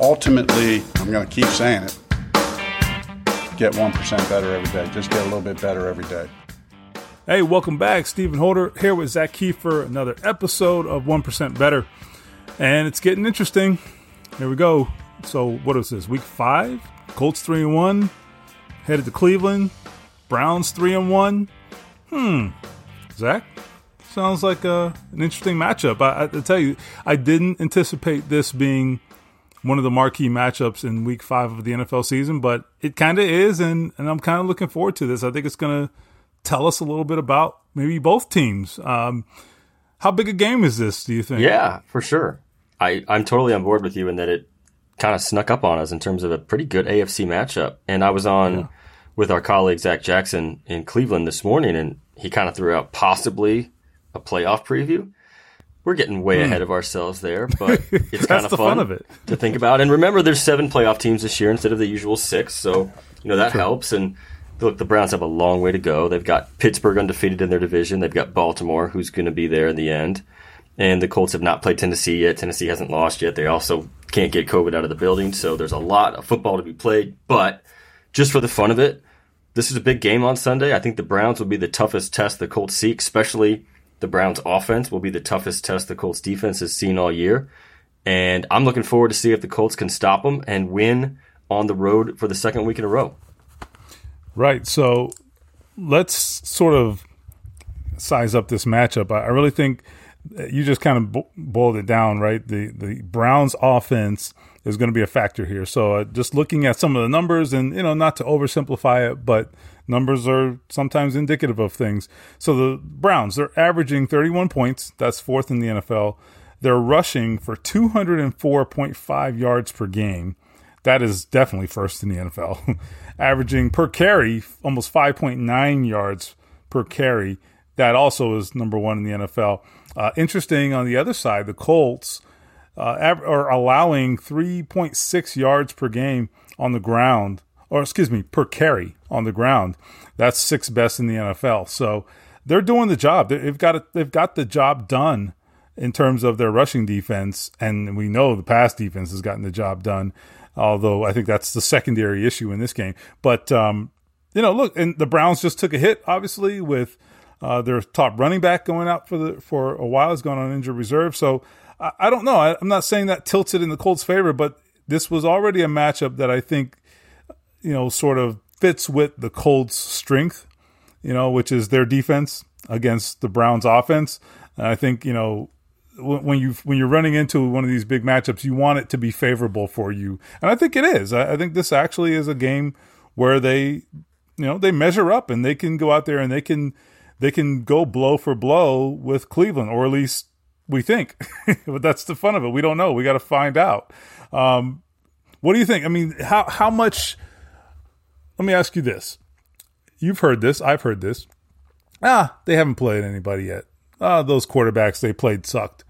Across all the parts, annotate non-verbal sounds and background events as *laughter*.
Ultimately, I'm going to keep saying it, get 1% better every day. Just get a little bit better every day. Hey, welcome back. Stephen Holder here with Zak Keefer, another episode of 1% Better. And it's getting interesting. Here we go. So, what is this? Week five? Colts 3 and 1, headed to Cleveland. Browns 3 and 1. Hmm. Zak? Sounds like uh, an interesting matchup. I, I, I tell you, I didn't anticipate this being one of the marquee matchups in week five of the NFL season, but it kind of is, and, and I'm kind of looking forward to this. I think it's going to tell us a little bit about maybe both teams. Um, how big a game is this, do you think? Yeah, for sure. I, I'm totally on board with you in that it kind of snuck up on us in terms of a pretty good AFC matchup. And I was on yeah. With our colleague Zach Jackson in Cleveland this morning, and he kind of threw out possibly a playoff preview we're getting way mm. ahead of ourselves there, but *laughs* it's kind of fun, fun of to think about. And remember, there's seven playoff teams this year instead of the usual six, so you know that helps. And look, the Browns have a long way to go. They've got Pittsburgh undefeated in their division. They've got Baltimore, who's going to be there in the end. And the Colts have not played Tennessee yet. Tennessee hasn't lost yet. They also can't get COVID out of the building, so there's a lot of football to be played. But just for the fun of it, this is a big game on Sunday. I think the Browns will be the toughest test the Colts seek, especially the Browns offense will be the toughest test the Colts defense has seen all year. And I'm looking forward to see if the Colts can stop them and win on the road for the second week in a row. Right. So let's sort of size up this matchup. I really think uh, you just kind of boiled it down, right? The the Browns offense is going to be a factor here. So uh, just looking at some of the numbers and you know not to oversimplify it, but numbers are sometimes indicative of things. So the Browns, they're averaging 31 points. That's fourth in the NFL. They're rushing for 204.5 yards per game. That is definitely first in the NFL. *laughs* averaging per carry almost 5.9 yards per carry. That also is number one in the NFL. Uh, interesting on the other side, the Colts uh, are allowing 3.6 yards per game on the ground or excuse me, per carry on the ground. That's sixth best in the NFL. So they're doing the job. They've got they've got the job done in terms of their rushing defense, and we know the pass defense has gotten the job done. Although I think that's the secondary issue in this game. But um, you know, look, and the Browns just took a hit, obviously, with uh, their top running back going out for the for a while. Has gone on injured reserve. So I, I don't know. I, I'm not saying that tilts it in the Colts' favor, but this was already a matchup that I think you know, sort of fits with the Colts' strength, you know, which is their defense against the Browns' offense. And I think you know when you when you're running into one of these big matchups, you want it to be favorable for you, and I think it is. I, I think this actually is a game where they, you know, they measure up and they can go out there and they can they can go blow for blow with Cleveland, or at least we think. *laughs* but that's the fun of it. We don't know. We got to find out. Um, what do you think? I mean, how how much let me ask you this. You've heard this. I've heard this. Ah, they haven't played anybody yet. Ah, those quarterbacks they played sucked.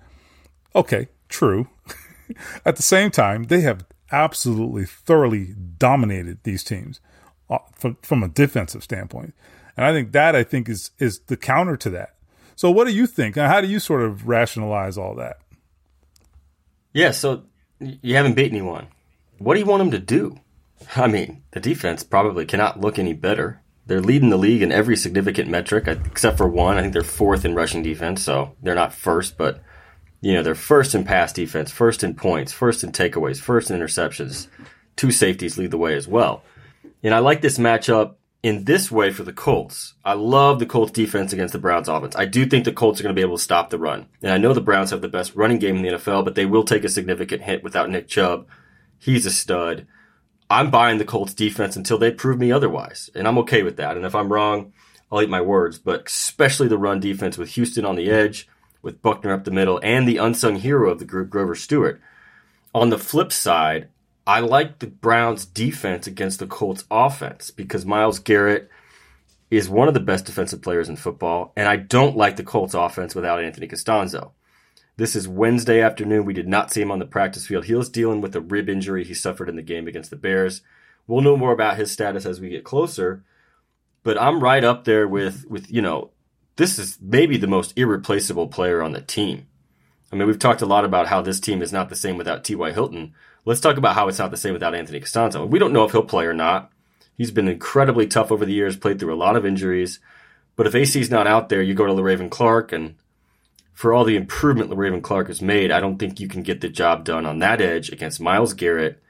Okay, true. *laughs* At the same time, they have absolutely thoroughly dominated these teams uh, from, from a defensive standpoint. And I think that I think is is the counter to that. So what do you think? How do you sort of rationalize all that? Yeah, so you haven't beat anyone. What do you want them to do? I mean, the defense probably cannot look any better. They're leading the league in every significant metric, uh, except for one. I think they're fourth in rushing defense, so they're not first, but you know they're first in pass defense, first in points, first in takeaways, first in interceptions. Two safeties lead the way as well. And I like this matchup in this way for the Colts. I love the Colts defense against the Browns offense. I do think the Colts are going to be able to stop the run. And I know the Browns have the best running game in the NFL, but they will take a significant hit without Nick Chubb. He's a stud. I'm buying the Colts defense until they prove me otherwise. And I'm okay with that. And if I'm wrong, I'll eat my words, but especially the run defense with Houston on the edge, with Buckner up the middle, and the unsung hero of the group, Grover Stewart. On the flip side, I like the Browns' defense against the Colts' offense because Myles Garrett is one of the best defensive players in football, and I don't like the Colts' offense without Anthony Castonzo. This is Wednesday afternoon. We did not see him on the practice field. He was dealing with a rib injury he suffered in the game against the Bears. We'll know more about his status as we get closer, but I'm right up there with with you know this is maybe the most irreplaceable player on the team. I mean, we've talked a lot about how this team is not the same without T.Y. Hilton. Let's talk about how it's not the same without Anthony Castonzo. We don't know if he'll play or not. He's been incredibly tough over the years, played through a lot of injuries. But if AC's not out there, you go to Le'Raven Clark, and for all the improvement Le'Raven Clark has made, I don't think you can get the job done on that edge against Myles Garrett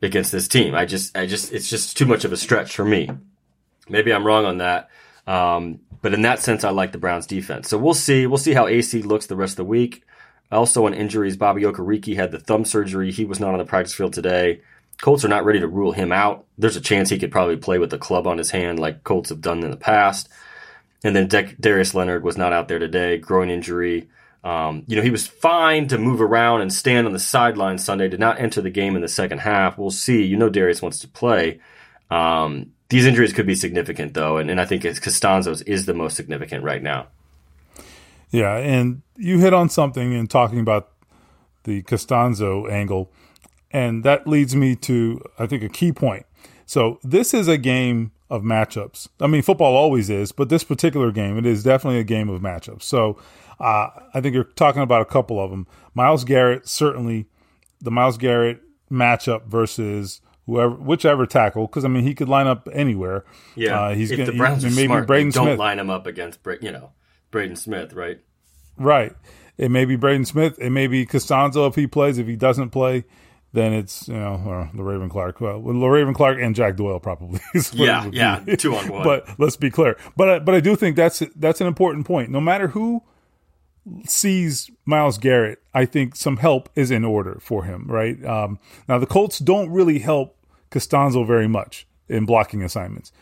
against this team. I just, I just, it's just too much of a stretch for me. Maybe I'm wrong on that. Um, but in that sense, I like the Browns defense. So we'll see. We'll see how AC looks the rest of the week. Also on injuries, Bobby Okereke had the thumb surgery. He was not on the practice field today. Colts are not ready to rule him out. There's a chance he could probably play with the club on his hand like Colts have done in the past. And then De- Darius Leonard was not out there today, groin injury. Um, you know, he was fine to move around and stand on the sideline Sunday, did not enter the game in the second half. We'll see. You know, Darius wants to play. Um, these injuries could be significant, though, and, and I think Castonzo's is the most significant right now. Yeah, and you hit on something in talking about the Castonzo angle, and that leads me to I think a key point. So this is a game of matchups. I mean, football always is, but this particular game, it is definitely a game of matchups. So uh, I think you're talking about a couple of them. Myles Garrett, certainly the Myles Garrett matchup versus whoever, whichever tackle, because I mean he could line up anywhere. Yeah, uh, he's if gonna, the Browns he, are maybe smart, Braden don't Smith. line him up against you know Braden Smith, right? Right. It may be Braden Smith. It may be Castonzo if he plays. If he doesn't play, then it's you know or Raven Clark. Well, the Raven Clark and Jack Doyle probably. *laughs* yeah, yeah, two on one. *laughs* but let's be clear. But but I do think that's that's an important point. No matter who sees Myles Garrett, I think some help is in order for him. Right um, now, the Colts don't really help Castonzo very much in blocking assignments.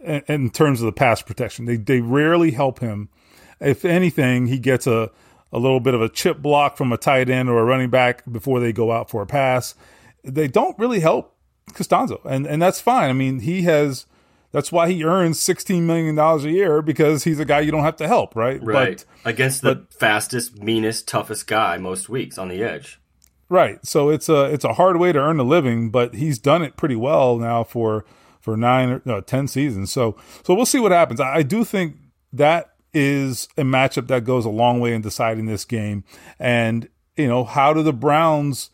In, in terms of the pass protection, they they rarely help him if anything, he gets a, a little bit of a chip block from a tight end or a running back before they go out for a pass. They don't really help Castonzo, and and that's fine. I mean, he has that's why he earns sixteen million dollars a year because he's a guy you don't have to help, right? Right. But, Against the but, fastest, meanest, toughest guy most weeks on the edge. Right. So it's a it's a hard way to earn a living, but he's done it pretty well now for for nine or no, ten seasons. So so we'll see what happens. I, I do think that is a matchup that goes a long way in deciding this game. And, you know, how do the Browns,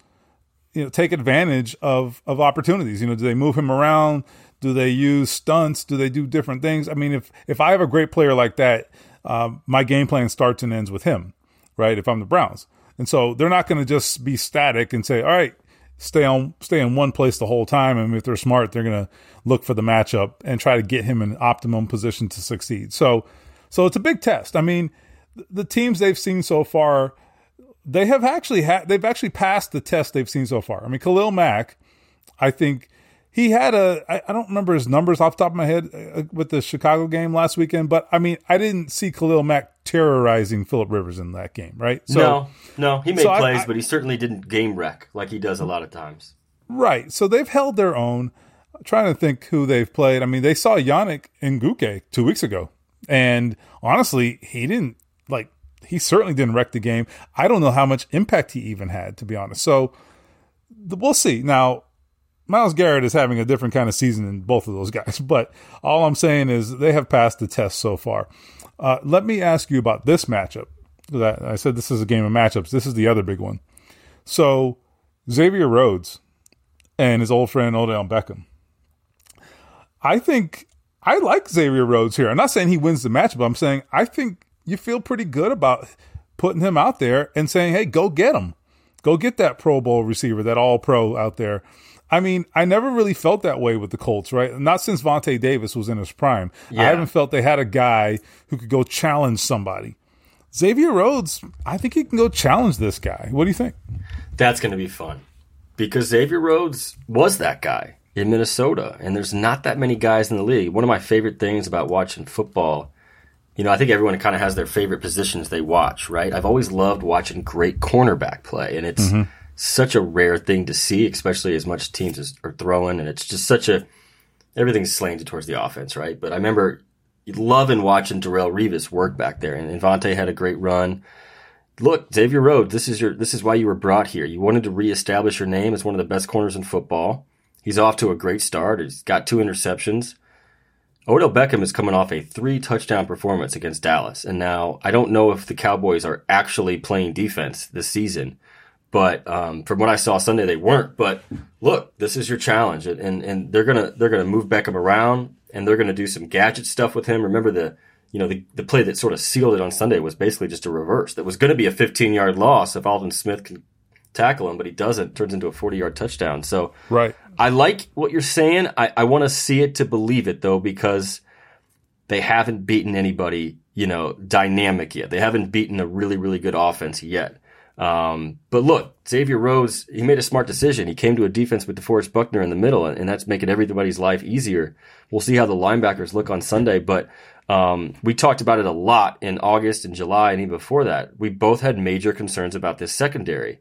you know, take advantage of, of opportunities? You know, do they move him around? Do they use stunts? Do they do different things? I mean, if, if I have a great player like that, um, my game plan starts and ends with him, right? If I'm the Browns. And so they're not going to just be static and say, all right, stay on stay in one place the whole time. I and mean, if they're smart, they're going to look for the matchup and try to get him in optimum position to succeed. So so it's a big test. I mean, the teams they've seen so far, they have actually had they've actually passed the test they've seen so far. I mean, Khalil Mack, I think he had a I, I don't remember his numbers off the top of my head uh, with the Chicago game last weekend, but I mean, I didn't see Khalil Mack terrorizing Philip Rivers in that game, right? So, no, no, he made so plays, I, I, but he certainly didn't game wreck like he does a lot of times. Right. So they've held their own. I'm trying to think who they've played. I mean, they saw Yannick Ngakoue two weeks ago and honestly, he didn't like he certainly didn't wreck the game. I don't know how much impact he even had, to be honest. So we'll see. Now, Myles Garrett is having a different kind of season than both of those *laughs* guys, but all I'm saying is they have passed the test so far. Uh, let me ask you about this matchup. I said this is a game of matchups. This is the other big one. So Xavier Rhodes and his old friend Odell Beckham. I think I like Xavier Rhodes here. I'm not saying he wins the match, but I'm saying I think you feel pretty good about putting him out there and saying, hey, go get him. Go get that Pro Bowl receiver, that all pro out there. I mean, I never really felt that way with the Colts, right? Not since Vontae Davis was in his prime. Yeah. I haven't felt they had a guy who could go challenge somebody. Xavier Rhodes, I think he can go challenge this guy. What do you think? That's going to be fun because Xavier Rhodes was that guy. In Minnesota, and there's not that many guys in the league. One of my favorite things about watching football, you know, I think everyone kind of has their favorite positions they watch, right? I've always loved watching great cornerback play, and it's mm-hmm. such a rare thing to see, especially as much teams as, are throwing, and it's just such a everything's slanted towards the offense, right? But I remember loving watching Darrelle Revis work back there, and Vontae had a great run. Look, Xavier Rhodes, this is your this is why you were brought here. You wanted to reestablish your name as one of the best corners in football. He's off to a great start. He's got two interceptions. Odell Beckham is coming off a three touchdown performance against Dallas. And now I don't know if the Cowboys are actually playing defense this season, but um, from what I saw Sunday, they weren't. But look, this is your challenge, and and they're gonna they're gonna move Beckham around, and they're gonna do some gadget stuff with him. Remember the you know the the play that sort of sealed it on Sunday was basically just a reverse. That was going to be a 15 yard loss if Aldon Smith can tackle him, but he doesn't. Turns into a 40 yard touchdown. So right, I like what you're saying. I, I want to see it to believe it though, because they haven't beaten anybody you know dynamic yet. They haven't beaten a really really good offense yet. Um, but look, Xavier Rhodes, he made a smart decision. He came to a defense with DeForest Buckner in the middle, and that's making everybody's life easier. We'll see how the linebackers look on Sunday, but um, we talked about it a lot in August and July, and even before that. We both had major concerns about this secondary.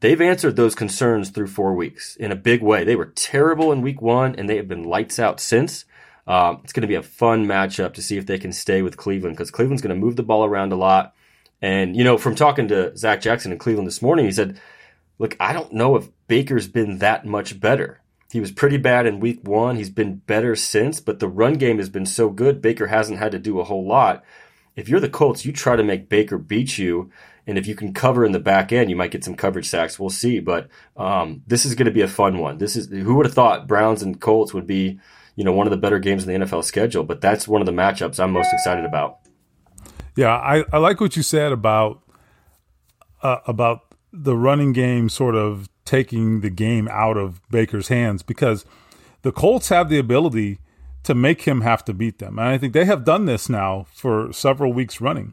They've answered those concerns through four weeks in a big way. They were terrible in week one, and they have been lights out since. Uh, it's going to be a fun matchup to see if they can stay with Cleveland because Cleveland's going to move the ball around a lot. And, you know, from talking to Zach Jackson in Cleveland this morning, he said, look, I don't know if Baker's been that much better. He was pretty bad in week one. He's been better since, but the run game has been so good. Baker hasn't had to do a whole lot. If you're the Colts, you try to make Baker beat you. And if you can cover in the back end, you might get some coverage sacks. We'll see. But um, this is going to be a fun one. This is who would have thought Browns and Colts would be, you know, one of the better games in the NFL schedule. But that's one of the matchups I'm most excited about. Yeah, I, I like what you said about uh, about the running game sort of taking the game out of Baker's hands because the Colts have the ability to make him have to beat them. And I think they have done this now for several weeks running.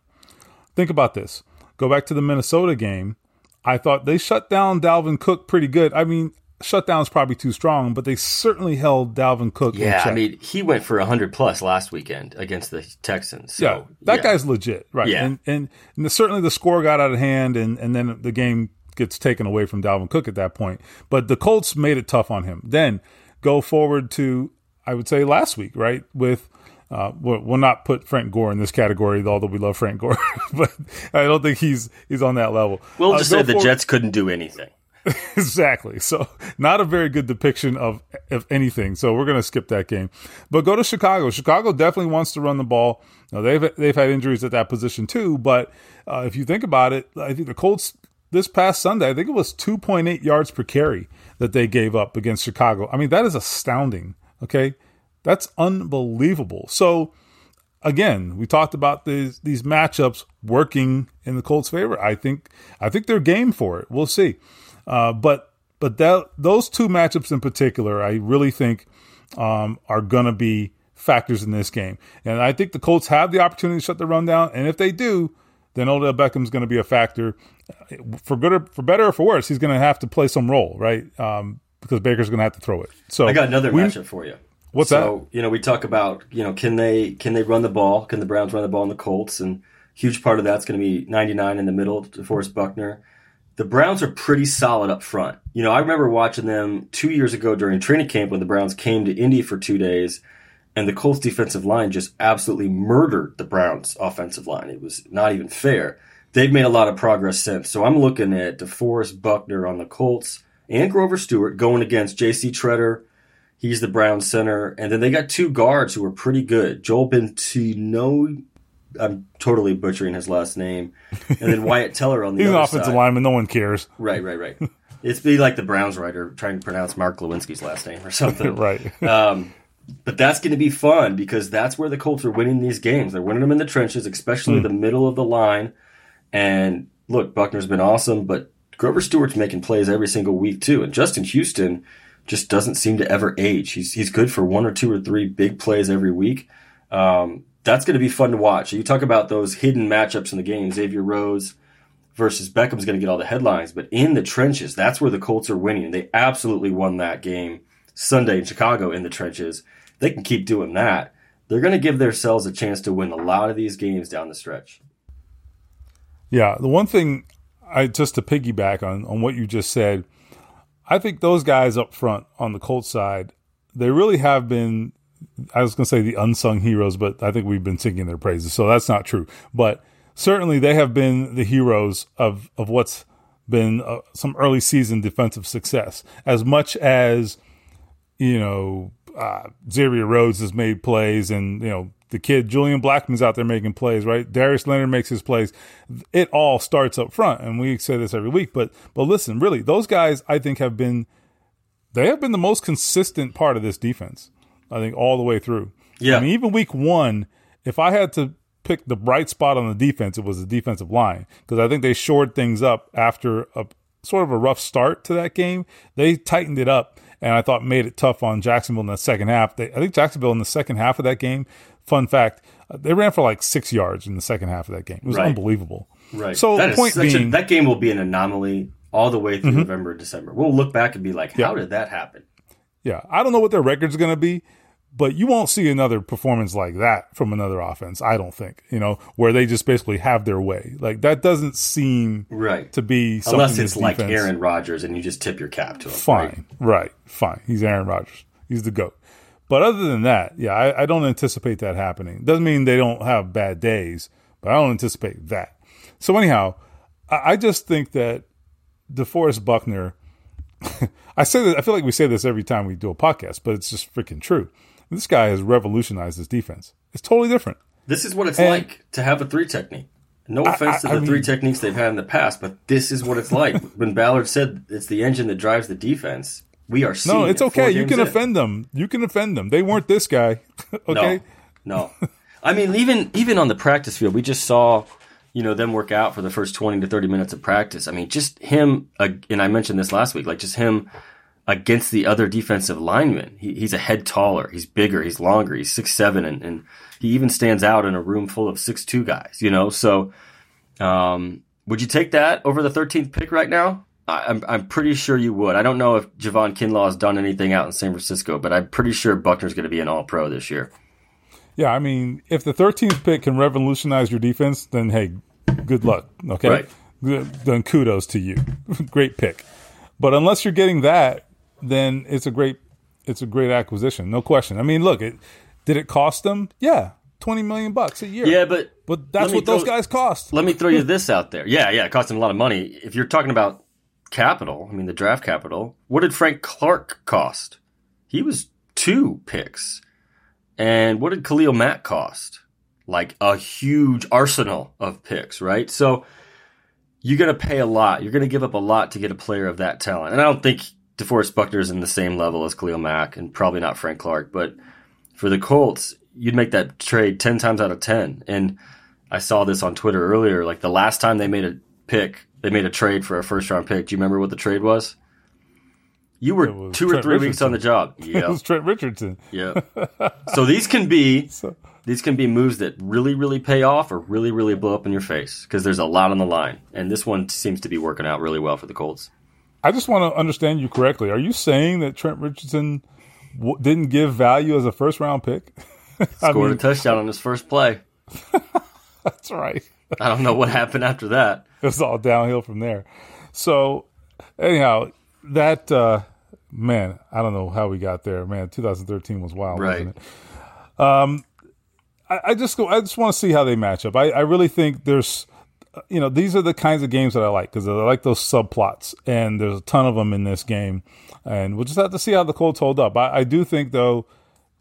Think about this. Go back to the Minnesota game. I thought they shut down Dalvin Cook pretty good. I mean, shutdown's probably too strong, but they certainly held Dalvin Cook. Yeah, I mean, he went for hundred plus last weekend against the Texans. So, yeah, that yeah. guy's legit, right? Yeah, and, and, and certainly the score got out of hand, and and then the game gets taken away from Dalvin Cook at that point. But the Colts made it tough on him. Then go forward to I would say last week, right? With uh, we'll, we'll, not put Frank Gore in this category, although we love Frank Gore, *laughs* but I don't think he's he's on that level. We'll uh, just say the Jets couldn't do anything. *laughs* exactly. So not a very good depiction of of anything. So we're going to skip that game. But go to Chicago. Chicago definitely wants to run the ball. Now they've they've had injuries at that position too. But uh, if you think about it, I think the Colts this past Sunday, I think it was 2.8 yards per carry that they gave up against Chicago. I mean that is astounding. Okay, that's unbelievable. So again, we talked about these these matchups working in the Colts' favor. I think I think they're game for it. We'll see. Uh, but but that, those two matchups in particular, I really think um, are going to be factors in this game. And I think the Colts have the opportunity to shut the run down. And if they do, then Odell Beckham's going to be a factor. For good or for better or for worse, he's going to have to play some role, right? Um, because Baker's going to have to throw it. So I got another we, matchup for you. What's so, that? You know, we talk about you know can they can they run the ball? Can the Browns run the ball in the Colts? And huge part of that's going to be 99 in the middle, DeForest Buckner the Browns are pretty solid up front. You know, I remember watching them two years ago during training camp when the Browns came to Indy for two days, and the Colts defensive line just absolutely murdered the Browns offensive line. It was not even fair. They've made a lot of progress since. So I'm looking at DeForest Buckner on the Colts and Grover Stewart going against J.C. Tretter. He's the Browns center. And then they got two guards who are pretty good. Joel Bentino I'm totally butchering his last name, and then Wyatt Teller on the *laughs* He's other an offensive side. lineman. No one cares. Right, right, right. *laughs* it's be like the Browns writer trying to pronounce Mark Glowinski's last name or something. *laughs* right. Um, but that's going to be fun because that's where the Colts are winning these games. They're winning them in the trenches, especially mm. the middle of the line. And look, Buckner's been awesome, but Grover Stewart's making plays every single week too. And Justin Houston just doesn't seem to ever age. He's he's good for one or two or three big plays every week. Um, that's going to be fun to watch. You talk about those hidden matchups in the game. Xavier Rhodes versus Beckham's going to get all the headlines, but in the trenches, that's where the Colts are winning. They absolutely won that game Sunday in Chicago in the trenches. They can keep doing that. They're going to give themselves a chance to win a lot of these games down the stretch. Yeah, the one thing I just to piggyback on on what you just said, I think those guys up front on the Colts side, they really have been. I was going to say the unsung heroes, but I think we've been singing their praises, so that's not true. But certainly, they have been the heroes of of what's been uh, some early season defensive success. As much as you know, uh, Xavier Rhodes has made plays, and you know the kid Julian Blackmon's out there making plays, right? Darius Leonard makes his plays. It all starts up front, and we say this every week. But but listen, really, those guys I think have been they have been the most consistent part of this defense. I think all the way through. Yeah. I mean, even week one, if I had to pick the bright spot on the defense, it was the defensive line because I think they shored things up after a sort of a rough start to that game. They tightened it up and I thought made it tough on Jacksonville in the second half. They, I think Jacksonville in the second half of that game, fun fact, uh, they ran for like six yards in the second half of that game. It was Right. unbelievable. Right. So That point being, Mm-hmm. a, that game will be an anomaly all the way through November and December. We'll look back and be like, how Yeah. did that happen? yeah, I don't know what their record's going to be, but you won't see another performance like that from another offense. I don't think you know where they just basically have their way. Like that doesn't seem Right. to be something Unless it's like Aaron Rodgers and you just tip your cap to him. Fine, right. fine. He's Aaron Rodgers. He's the goat. But other than that, yeah, I, I don't anticipate that happening. Doesn't mean they don't have bad days, but I don't anticipate that. So anyhow, I, I just think that DeForest Buckner. *laughs* I say that I feel like we say this every time we do a podcast, but it's just freaking true. This guy has revolutionized this defense. It's totally different. This is what it's And- like to have a three technique. No offense I- to I the three techniques they've had in the past, but this is what it's like. *laughs* when Ballard said it's the engine that drives the defense, we are seeing No, it's it okay. You can in. offend them. You can offend them. They weren't this guy. *laughs* okay. No, no. I mean, even even on the practice field, we just saw, you know, them work out for the first twenty to thirty minutes of practice. I mean, just him, uh, and I mentioned this last week, like just him against the other defensive linemen. He, he's a head taller, he's bigger, he's longer, he's six seven, and, and he even stands out in a room full of six two guys. You know, so um, would you take that over the thirteenth pick right now? I'm I'm pretty sure you would. I don't know if Javon Kinlaw has done anything out in San Francisco, but I'm pretty sure Buckner's going to be an All Pro this year. Yeah, I mean, if the 13th pick can revolutionize your defense, then hey, good luck. Okay, Right. Good- then kudos to you. *laughs* great pick. But unless you're getting that, then it's a great it's a great acquisition, no question. I mean, look, it did it cost them? Yeah, 20 million bucks a year. Yeah, but but that's what those guys cost. Let me throw you this out there. Yeah, yeah, it cost him a lot of money. If you're talking about capital, I mean the draft capital, what did Frank Clark cost? He was two picks. And what did Khalil Mack cost? Like a huge arsenal of picks, right? So you're going to pay a lot. You're going to give up a lot to get a player of that talent. And I don't think DeForest Buckner is in the same level as Khalil Mack and probably not Frank Clark, but for the Colts, you'd make that trade 10 times out of 10. And I saw this on Twitter earlier. Like the last time they made a pick, they made a trade for a first round pick. Do you remember what the trade was? You were two or Trent three weeks on the job. Yeah, *laughs* It was Trent Richardson. yeah. *laughs* So these can be these can be moves that really, really pay off or really, really blow up in your face because there's a lot on the line. And this one seems to be working out really well for the Colts. I just want to understand you correctly. Are you saying that Trent Richardson w- didn't give value as a first round pick? *laughs* I Scored mean, a touchdown on his first play. that's right. I don't know what happened after that. It was all downhill from there. So, anyhow, that uh, man, I don't know how we got there. Man, 2013 was wild, Right. wasn't it? Um, I, I just go. I just want to see how they match up. I, I really think there's, uh, you know, these are the kinds of games that I like because I like those subplots, and there's a ton of them in this game, and we'll just have to see how the Colts hold up. I, I do think though.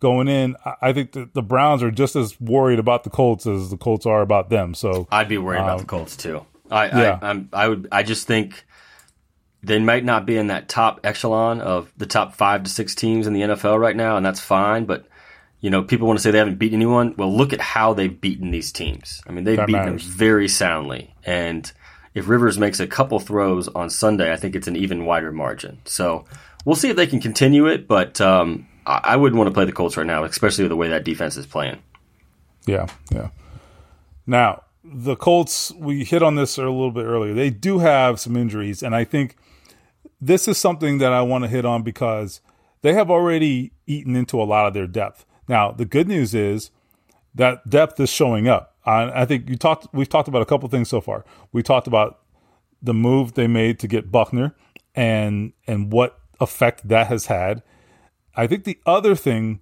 Going in, I- I think the Browns are just as worried about the Colts as the Colts are about them. So I'd be worried about the Colts too. I, yeah. I I'm I would I just think they might not be in that top echelon of the top five to six teams in the NFL right now, and that's fine. But you know, people want to say they haven't beaten anyone. Well, look at how they've beaten these teams. I mean, they've That beaten matters. them very soundly. And if Rivers makes a couple throws on Sunday, I think it's an even wider margin. So we'll see if they can continue it. But um, I, I wouldn't want to play the Colts right now, especially with the way that defense is playing. Yeah, yeah. Now, the Colts, we hit on this a little bit earlier. They do have some injuries, and I think this is something that I want to hit on because they have already eaten into a lot of their depth. Now, the good news is that depth is showing up. I, think you talked. We've talked about a couple things so far. We talked about the move they made to get Buckner and and what effect that has had. I think the other thing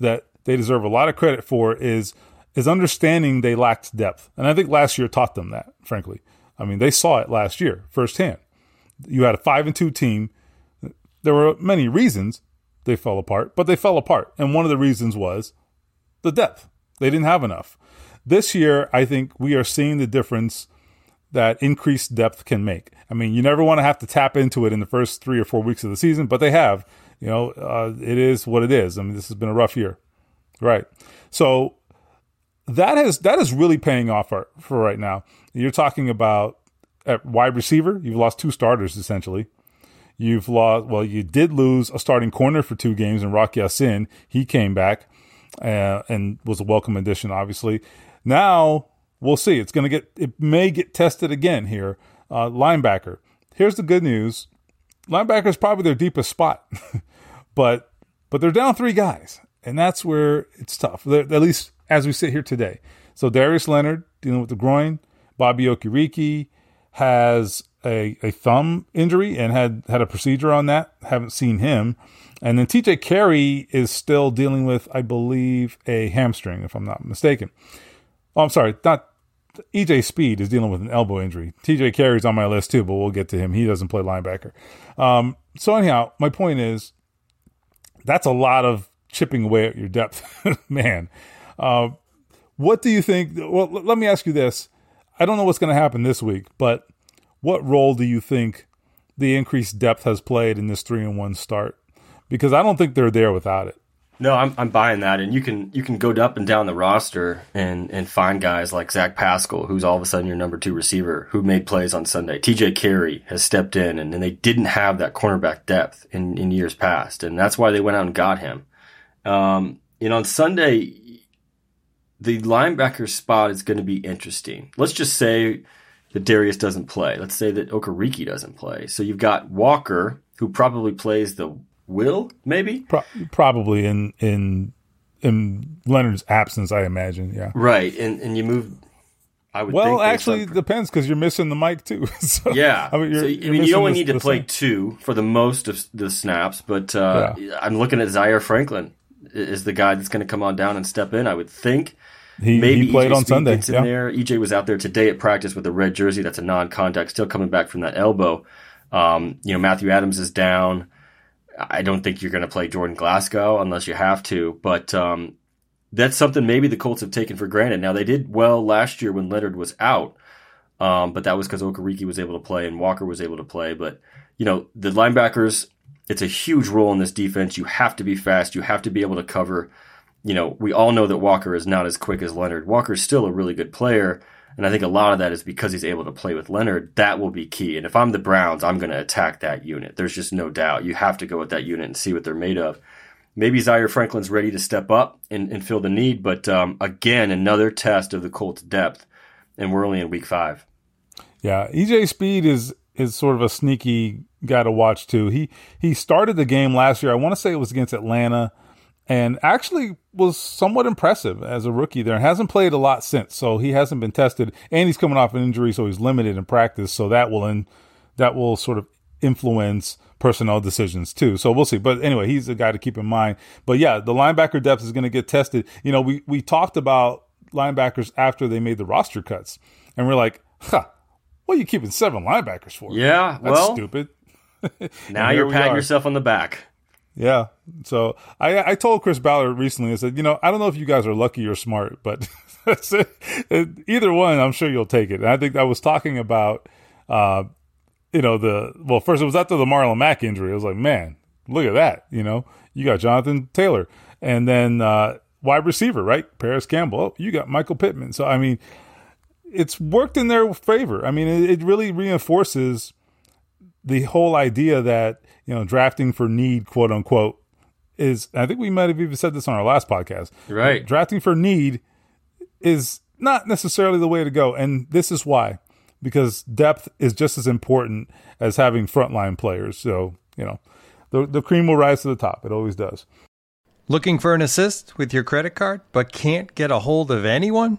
that they deserve a lot of credit for is is understanding they lacked depth. And I think last year taught them that, frankly. I mean, they saw it last year firsthand. You had a 5 and 2 team. There were many reasons they fell apart, but they fell apart. And one of the reasons was the depth. They didn't have enough. This year, I think we are seeing the difference that increased depth can make. I mean, you never want to have to tap into it in the first three or four weeks of the season, but they have. You know, uh, it is what it is. I mean, this has been a rough year, right? So that has that is really paying off for, for right now. You're talking about at wide receiver, you've lost two starters essentially. You've lost well, you did lose a starting corner for two games in Rock Ya-Sin. He came back uh, and was a welcome addition, obviously. Now we'll see. It's going to get it may get tested again here. Uh, linebacker. Here's the good news: linebacker is probably their deepest spot, *laughs* but but they're down three guys, and that's where it's tough. They're, at least as we sit here today. So Darius Leonard dealing with the groin. Bobby Okereke has a, a thumb injury and had had a procedure on that. Haven't seen him. And then TJ Carrie is still dealing with, I believe, a hamstring, if I'm not mistaken. Oh, I'm sorry, not EJ Speed is dealing with an elbow injury. TJ Carrie's on my list too, but we'll get to him. He doesn't play linebacker. Um, so anyhow, my point is that's a lot of chipping away at your depth, *laughs* man. Uh, what do you think? Well, let me ask you this. I don't know what's going to happen this week, but what role do you think the increased depth has played in this three and one start? Because I don't think they're there without it. No, I'm I'm buying that, and you can you can go up and down the roster and and find guys like Zach Pascal, who's all of a sudden your number two receiver, who made plays on Sunday. T.J. Carrie has stepped in, and, and they didn't have that cornerback depth in in years past, and that's why they went out and got him. Um, and on Sunday, the linebacker spot is going to be interesting. Let's just say that Darius doesn't play. Let's say that Okereke doesn't play. So you've got Walker, who probably plays the will, maybe Pro- probably in in in Leonard's absence, I imagine. Yeah, right. And and you move. I would. Well, actually, on- depends because you're missing the mic too. *laughs* so, Yeah, I mean, you're, so, I mean, you only the- need to play same- two for the most of the snaps, but uh, I'm looking at Zaire Franklin is the guy that's going to come on down and step in. I would think. He, Maybe he played EJ on Speed Sunday. gets in Yeah. there. EJ was out there today at practice with a red jersey. That's a non-contact, still coming back from that elbow. Um, you know, Matthew Adams is down. I don't think you're going to play Jordan Glasgow unless you have to, but um, that's something maybe the Colts have taken for granted. Now they did well last year when Leonard was out, um, but that was because Okereke was able to play and Walker was able to play. But you know, the linebackers, it's a huge role in this defense. You have to be fast. You have to be able to cover you know, we all know that Walker is not as quick as Leonard. Walker's still a really good player, and I think a lot of that is because he's able to play with Leonard. That will be key. And if I'm the Browns, I'm going to attack that unit. There's just no doubt. You have to go with that unit and see what they're made of. Maybe Zaire Franklin's ready to step up and, and fill the need, but um, again, another test of the Colts' depth, and we're only in week five. Yeah, EJ Speed is is sort of a sneaky guy to watch too. He he started the game last year. I want to say it was against Atlanta, and actually was somewhat impressive as a rookie. There hasn't played a lot since, so he hasn't been tested, and he's coming off an injury, so he's limited in practice. So that will in, that will sort of influence personnel decisions too. So we'll see. But anyway, he's a guy to keep in mind. But yeah, the linebacker depth is going to get tested. You know, we we talked about linebackers after they made the roster cuts, and we're like, huh, what are you keeping seven linebackers for? Yeah, That's well, stupid. *laughs* now you're patting yourself on the back. Yeah. So I I told Chris Ballard recently, I said, you know, I don't know if you guys are lucky or smart, but *laughs* either one, I'm sure you'll take it. And I think I was talking about, uh, you know, the, well, first it was after the Marlon Mack injury. I was like, man, look at that. You know, you got Jonathan Taylor and then, uh, wide receiver, right? Parris Campbell. Oh, you got Michael Pittman. So, I mean, it's worked in their favor. I mean, it, it really reinforces the whole idea that you know drafting for need, quote unquote, is. I think we might have even said this on our last podcast. Right. drafting for need is not necessarily the way to go, and this is why because depth is just as important as having frontline players. So you know. the the cream will rise to the top. It always does. Looking for an assist with your credit card, but can't get a hold of anyone?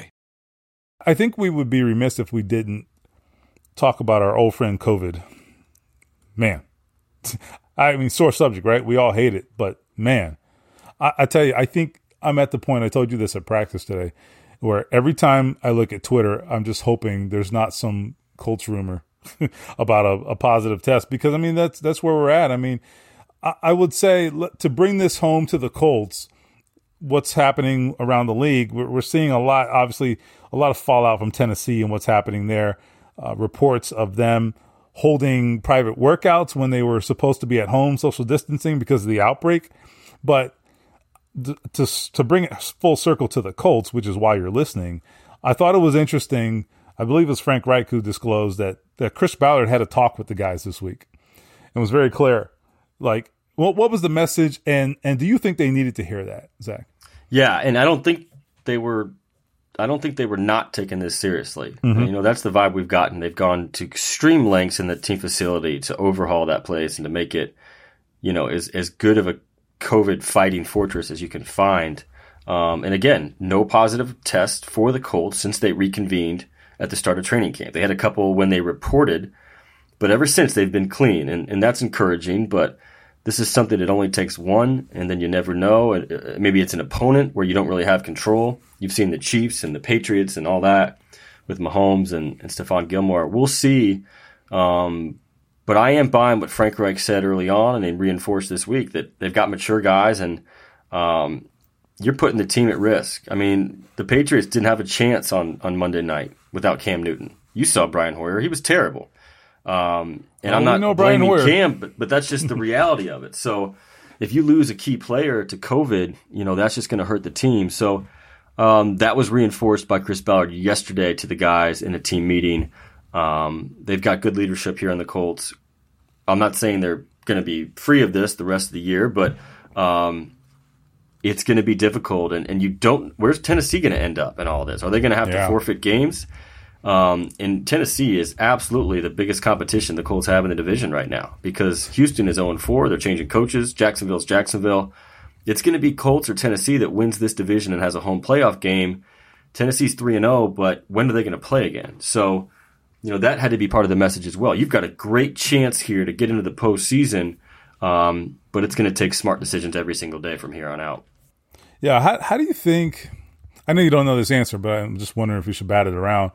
I think we would be remiss if we didn't talk about our old friend COVID. Man, *laughs* I mean, sore subject, right? We all hate it, but man, I, I, tell you, I think I'm at the point. I told you this at practice today, where every time I look at Twitter, I'm just hoping there's not some Colts rumor *laughs* about a, a, positive test because I mean that's that's where we're at. I mean, I, I would say to bring this home to the Colts what's happening around the league. We're, we're, seeing a lot, obviously, a lot of fallout from Tennessee and what's happening there. Uh, reports of them holding private workouts when they were supposed to be at home, social distancing because of the outbreak. But to to bring it full circle to the Colts, which is why you're listening, I thought it was interesting. I believe it was Frank Reich who disclosed that that Chris Ballard had a talk with the guys this week, and was very clear. Like, what what was the message, and and do you think they needed to hear that, Zak? Yeah, and I don't think they were. I don't think they were not taking this seriously. Mm-hmm. You know, that's the vibe we've gotten. They've gone to extreme lengths in the team facility to overhaul that place and to make it, you know, as as good of a COVID fighting fortress as you can find. Um, and again, no positive test for the Colts since they reconvened at the start of training camp. They had a couple when they reported, but ever since they've been clean, and, and that's encouraging. But this is something that only takes one, and then you never know. Maybe it's an opponent where you don't really have control. You've seen the Chiefs and the Patriots and all that with Mahomes and, and Stephon Gilmore. We'll see. Um, but I am buying what Frank Reich said early on, and they reinforced this week that they've got mature guys, and um, you're putting the team at risk. I mean, the Patriots didn't have a chance on, on Monday night without Cam Newton. You saw Brian Hoyer; he was terrible. Um, and well, I'm not blaming Hoyer. Cam, but, but that's just the *laughs* reality of it. So if you lose a key player to COVID, you know, that's just going to hurt the team. So um, that was reinforced by Chris Ballard yesterday to the guys in a team meeting. Um, they've got good leadership here on the Colts. I'm not saying they're going to be free of this the rest of the year, but um, it's going to be difficult. And, and you don't, where's Tennessee going to end up in all this? Are they going to have yeah. to forfeit games? Um, and Tennessee is absolutely the biggest competition the Colts have in the division right now because Houston is 0 4. They're changing coaches. Jacksonville's Jacksonville. It's going to be Colts or Tennessee that wins this division and has a home playoff game. Tennessee's 3 0, but when are they going to play again? So, you know, that had to be part of the message as well. You've got a great chance here to get into the postseason, um, but it's going to take smart decisions every single day from here on out. Yeah. How, how do you think? I know you don't know this answer, but I'm just wondering if we should bat it around.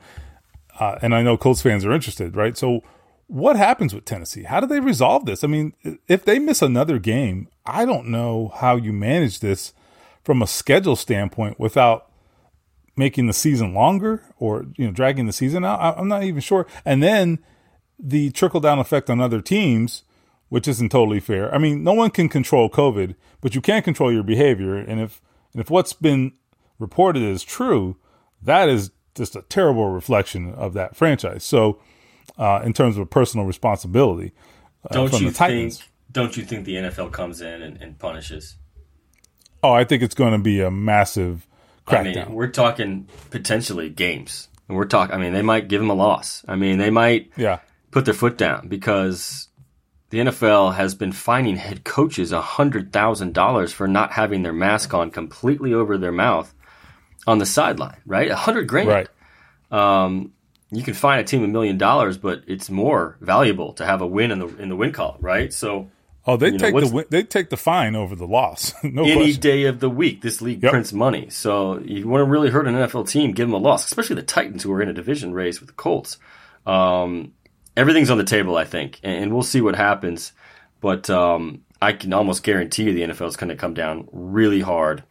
Uh, and I know Colts fans are interested, right? So, what happens with Tennessee? How do they resolve this? I mean, if they miss another game, I don't know how you manage this from a schedule standpoint without making the season longer or you know dragging the season out. I'm not even sure. And then the trickle down effect on other teams, which isn't totally fair. I mean, no one can control COVID, but you can control your behavior. And if and if what's been reported is true, that is just a terrible reflection of that franchise. So, uh, in terms of personal responsibility, uh, Don't you Titans, think? Don't you think the NFL comes in and, and punishes? oh, I think it's going to be a massive I mean, we're talking potentially games. And we're talking. I mean, they might give them a loss. I mean, they might yeah, put their foot down because the NFL has been fining head coaches hundred thousand dollars for not having their mask on completely over their mouth on the sideline. Right, a hundred grand. right. Um, you can fine a team a million dollars, but it's more valuable to have a win in the in the win column. Right, so. Oh, they You know, take the win- they take the fine over the loss. *laughs* no any question. day of the week. This league Yep. prints money. So you want to really hurt an NFL team, give them a loss, especially the Titans who are in a division race with the Colts. Um, everything's on the table, I think, and, and we'll see what happens. But um, I can almost guarantee you the NFL is going to come down really hard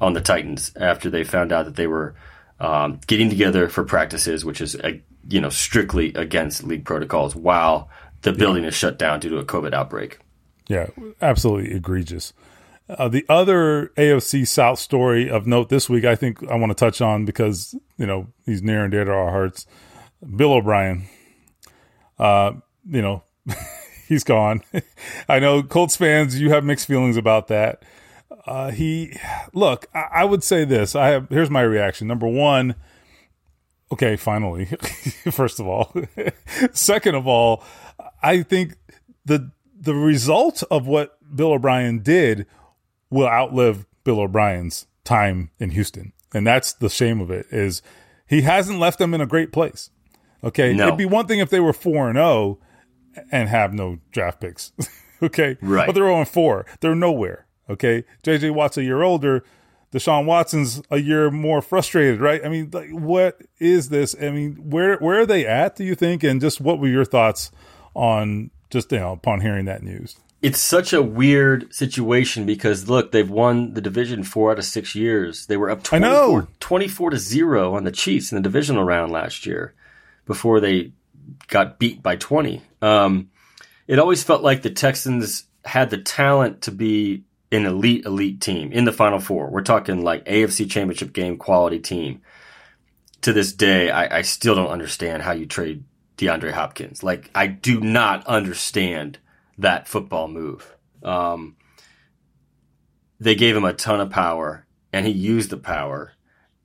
on the Titans after they found out that they were um, getting together for practices, which is uh, you know strictly against league protocols, while the building is shut down due to a COVID outbreak. Yeah, absolutely egregious. Uh, the other AFC South story of note this week, I think I want to touch on because you know he's near and dear to our hearts. Bill O'Brien. Uh, you know, *laughs* he's gone. *laughs* I know Colts fans, you have mixed feelings about that. Uh, he look, I, I would say this. I have here's my reaction. Number one, okay, finally. *laughs* First of all, *laughs* second of all, I think the the result of what Bill O'Brien did will outlive Bill O'Brien's time in Houston, and that's the shame of it. Is he hasn't left them in a great place. Okay, No. it'd be one thing if they were four and zero and have no draft picks. *laughs* okay, Right. But they're zero and four. They're nowhere. Okay, JJ Watt's a year older. Deshaun Watson's a year more frustrated, right? I mean, like, what is this? I mean, where where are they at? Do you think? And just what were your thoughts on just you know upon hearing that news? it's such a weird situation because look, they've won the division four out of six years. They were up I 24, 24 to zero on the Chiefs in the divisional round last year before they got beat by 20. Um, it always felt like the Texans had the talent to be an elite, elite team in the final four. We're talking like AFC championship game quality team. To this day, I, I still don't understand how you trade DeAndre Hopkins. Like, I do not understand that football move. Um, they gave him a ton of power, and he used the power,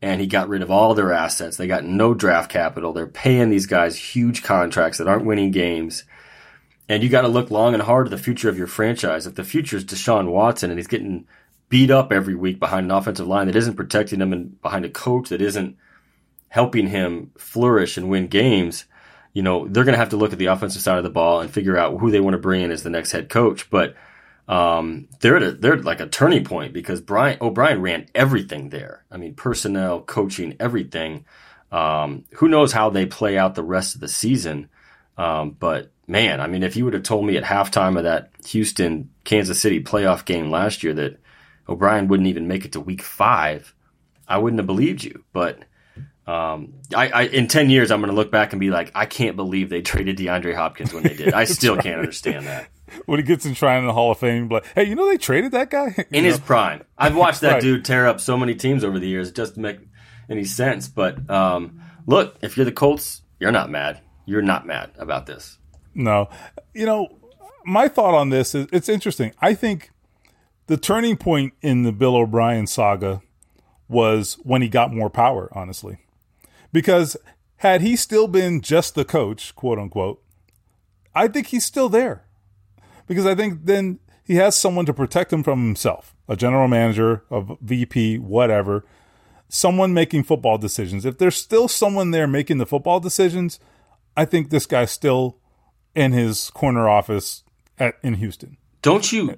and he got rid of all their assets. They got no draft capital. They're paying these guys huge contracts that aren't winning games. And you got to look long and hard at the future of your franchise. If the future is Deshaun Watson and he's getting beat up every week behind an offensive line that isn't protecting him and behind a coach that isn't helping him flourish and win games, you know, they're going to have to look at the offensive side of the ball and figure out who they want to bring in as the next head coach. But um, they're at a, they're like a turning point because Brian O'Brien ran everything there. I mean, personnel, coaching, everything. Um, who knows how they play out the rest of the season? Um, but man, I mean, if you would have told me at halftime of that Houston Kansas City playoff game last year that O'Brien wouldn't even make it to week five, I wouldn't have believed you. But um, I, I in ten years, I'm going to look back and be like, I can't believe they *laughs* traded DeAndre Hopkins when they did. I *laughs* still can't understand that. When he gets enshrined in the Hall of Fame, like, hey, you know they traded that guy *laughs* You In know? his prime, I've watched that Right. dude tear up so many teams over the years. It doesn't make any sense. But um, look, if you're the Colts, you're not mad. You're not mad about this. No. You know, my thought on this is it's interesting. I think the turning point in the Bill O'Brien saga was when he got more power, honestly. Because had he still been just the coach, quote unquote, I think he's still there. Because I think then he has someone to protect him from himself a general manager, a VP, whatever, someone making football decisions. If there's still someone there making the football decisions, I think this guy's still in his corner office at in Houston. Don't you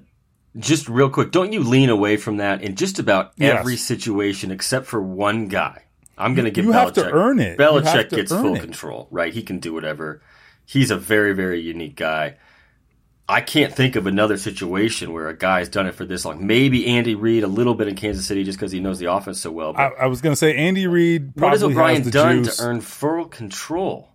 Just real quick, don't you lean away from that in just about Yes. every situation except for one guy? I'm going to give you Belichick. have to earn it. Belichick gets full it. control, right? He can do whatever. He's a very, very unique guy. I can't think of another situation where a guy's done it for this long. Maybe Andy Reid a little bit in Kansas City just because he knows the offense so well. But I, I was going to say Andy Reid what has O'Brien done juice. to earn full control?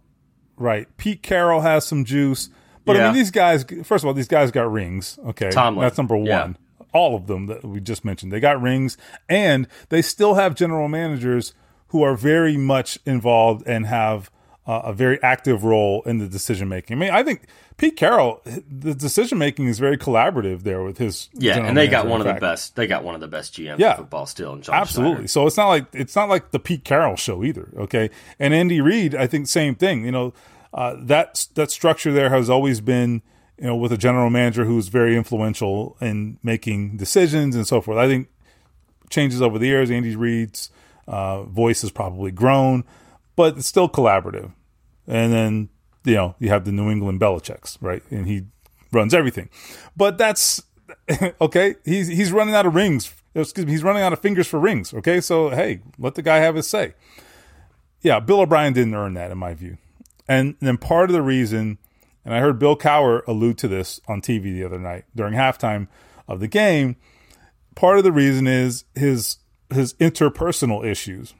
Right. Pete Carroll has some juice. But I mean, these guys, first of all, these guys got rings. Okay. Tomlin. That's number one. Yeah. All of them that we just mentioned. They got rings and they still have general managers who are very much involved and have uh, a very active role in the decision making. I mean, I think Pete Carroll, the decision making is very collaborative there with his. Yeah, and they got one of fact. the best. They got one of the best GMs Yeah. in football still. In John Absolutely. Schneider. So it's not like it's not like the Pete Carroll show either. Okay. And Andy Reid, I think same thing. You know, uh, that that structure there has always been, you know, with a general manager who's very influential in making decisions and so forth. I think changes over the years. Andy Reid's uh, voice has probably grown, but it's still collaborative. And then you know you have the New England Belichick's right, and he runs everything. But that's *laughs* okay. He's he's running out of rings. Excuse me. He's running out of fingers for rings. Okay, so hey, let the guy have his say. Yeah, Bill O'Brien didn't earn that in my view, and then part of the reason, and I heard Bill Cowher allude to this on TV the other night during halftime of the game. Part of the reason is his his interpersonal issues,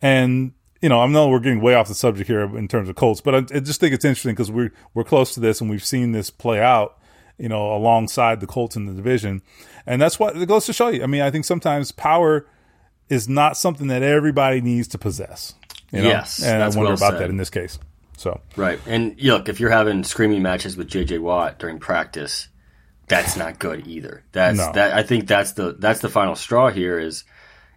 and you know I know we're getting way off the subject here in terms of Colts, but I, I just think it's interesting because we're we're close to this and we've seen this play out, you know, alongside the Colts in the division, and that's what it goes to show you. I mean, I think sometimes power is not something that everybody needs to possess. You know? Yes, and that's I wonder well about said. that in this case. So Right. And look, if you're having screaming matches with JJ Watt during practice, that's not good either. That's No. that I think that's the that's the final straw here is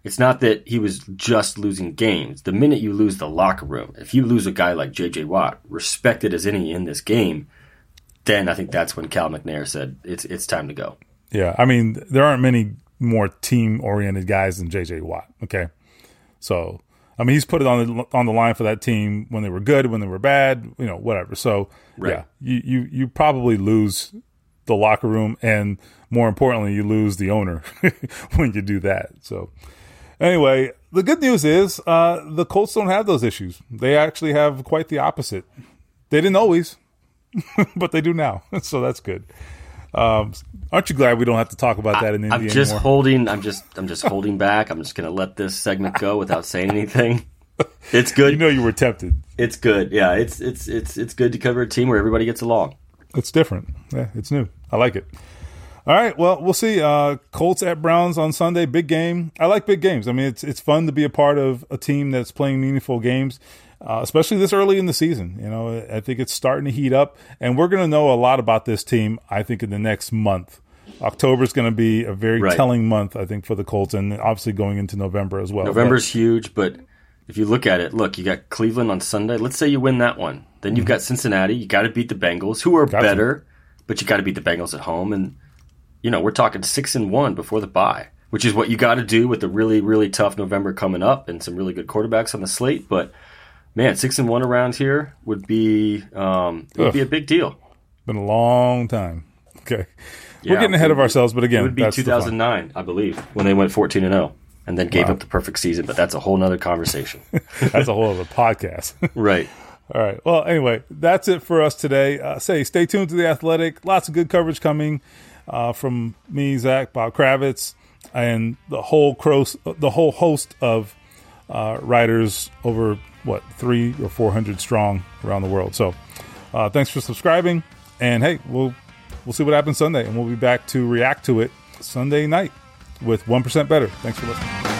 it's not that he was just losing games. The minute you lose the locker room, if you lose a guy like JJ Watt, respected as any in this game, then I think that's when Cal McNair said it's it's time to go. Yeah, I mean, there aren't many more team oriented guys than JJ Watt. Okay, so I mean, he's put it on the on the line for that team when they were good, when they were bad, you know, whatever. So Right. yeah, you, you you probably lose the locker room, and more importantly, you lose the owner *laughs* when you do that. So anyway, the good news is uh, the Colts don't have those issues. They actually have quite the opposite. They didn't always, *laughs* but they do now. *laughs* So that's good. Um, aren't you glad we don't have to talk about that in Indy I'm just anymore? holding I'm just I'm just holding back. I'm just gonna let this segment go without saying anything. It's good. *laughs* you know you were tempted. It's good. Yeah, it's it's it's it's good to cover a team where everybody gets along. It's different. Yeah, it's new. I like it. All right. Well, we'll see. Uh, Colts at Browns on Sunday. Big game. I like big games. I mean, it's it's fun to be a part of a team that's playing meaningful games, uh, especially this early in the season. You know, I think it's starting to heat up, and we're going to know a lot about this team. I think in the next month. October is going to be a very Right. telling month, I think, for the Colts, and obviously going into November as well. November's huge, but if you look at it, look, you got Cleveland on Sunday. Let's say you win that one. Then you've got Cincinnati. You got to beat the Bengals, who are Mm-hmm. To. better, but you got to beat the Bengals at home. And you know we're talking six and one before the bye, which is what you got to do with the really really tough November coming up and some really good quarterbacks on the slate. But man, six and one around here would be um, it would Ugh. be a big deal. been a long time. *laughs* Okay, Yeah, we're getting ahead of ourselves, but again, It would be that's 2009, I believe, when they went 14 and 0 and then gave Wow. up the perfect season. But that's a whole nother conversation. *laughs* That's a whole other podcast. *laughs* right. All right. Well, anyway, that's it for us today. Uh, say, stay tuned to the Athletic. Lots of good coverage coming uh, from me, Zak, Bob Kravitz, and the whole cros- the whole host of uh, writers over what three or four hundred strong around the world. So, uh, thanks for subscribing, and hey, we'll we'll see what happens Sunday, and we'll be back to react to it Sunday night with one percent better. Thanks for listening.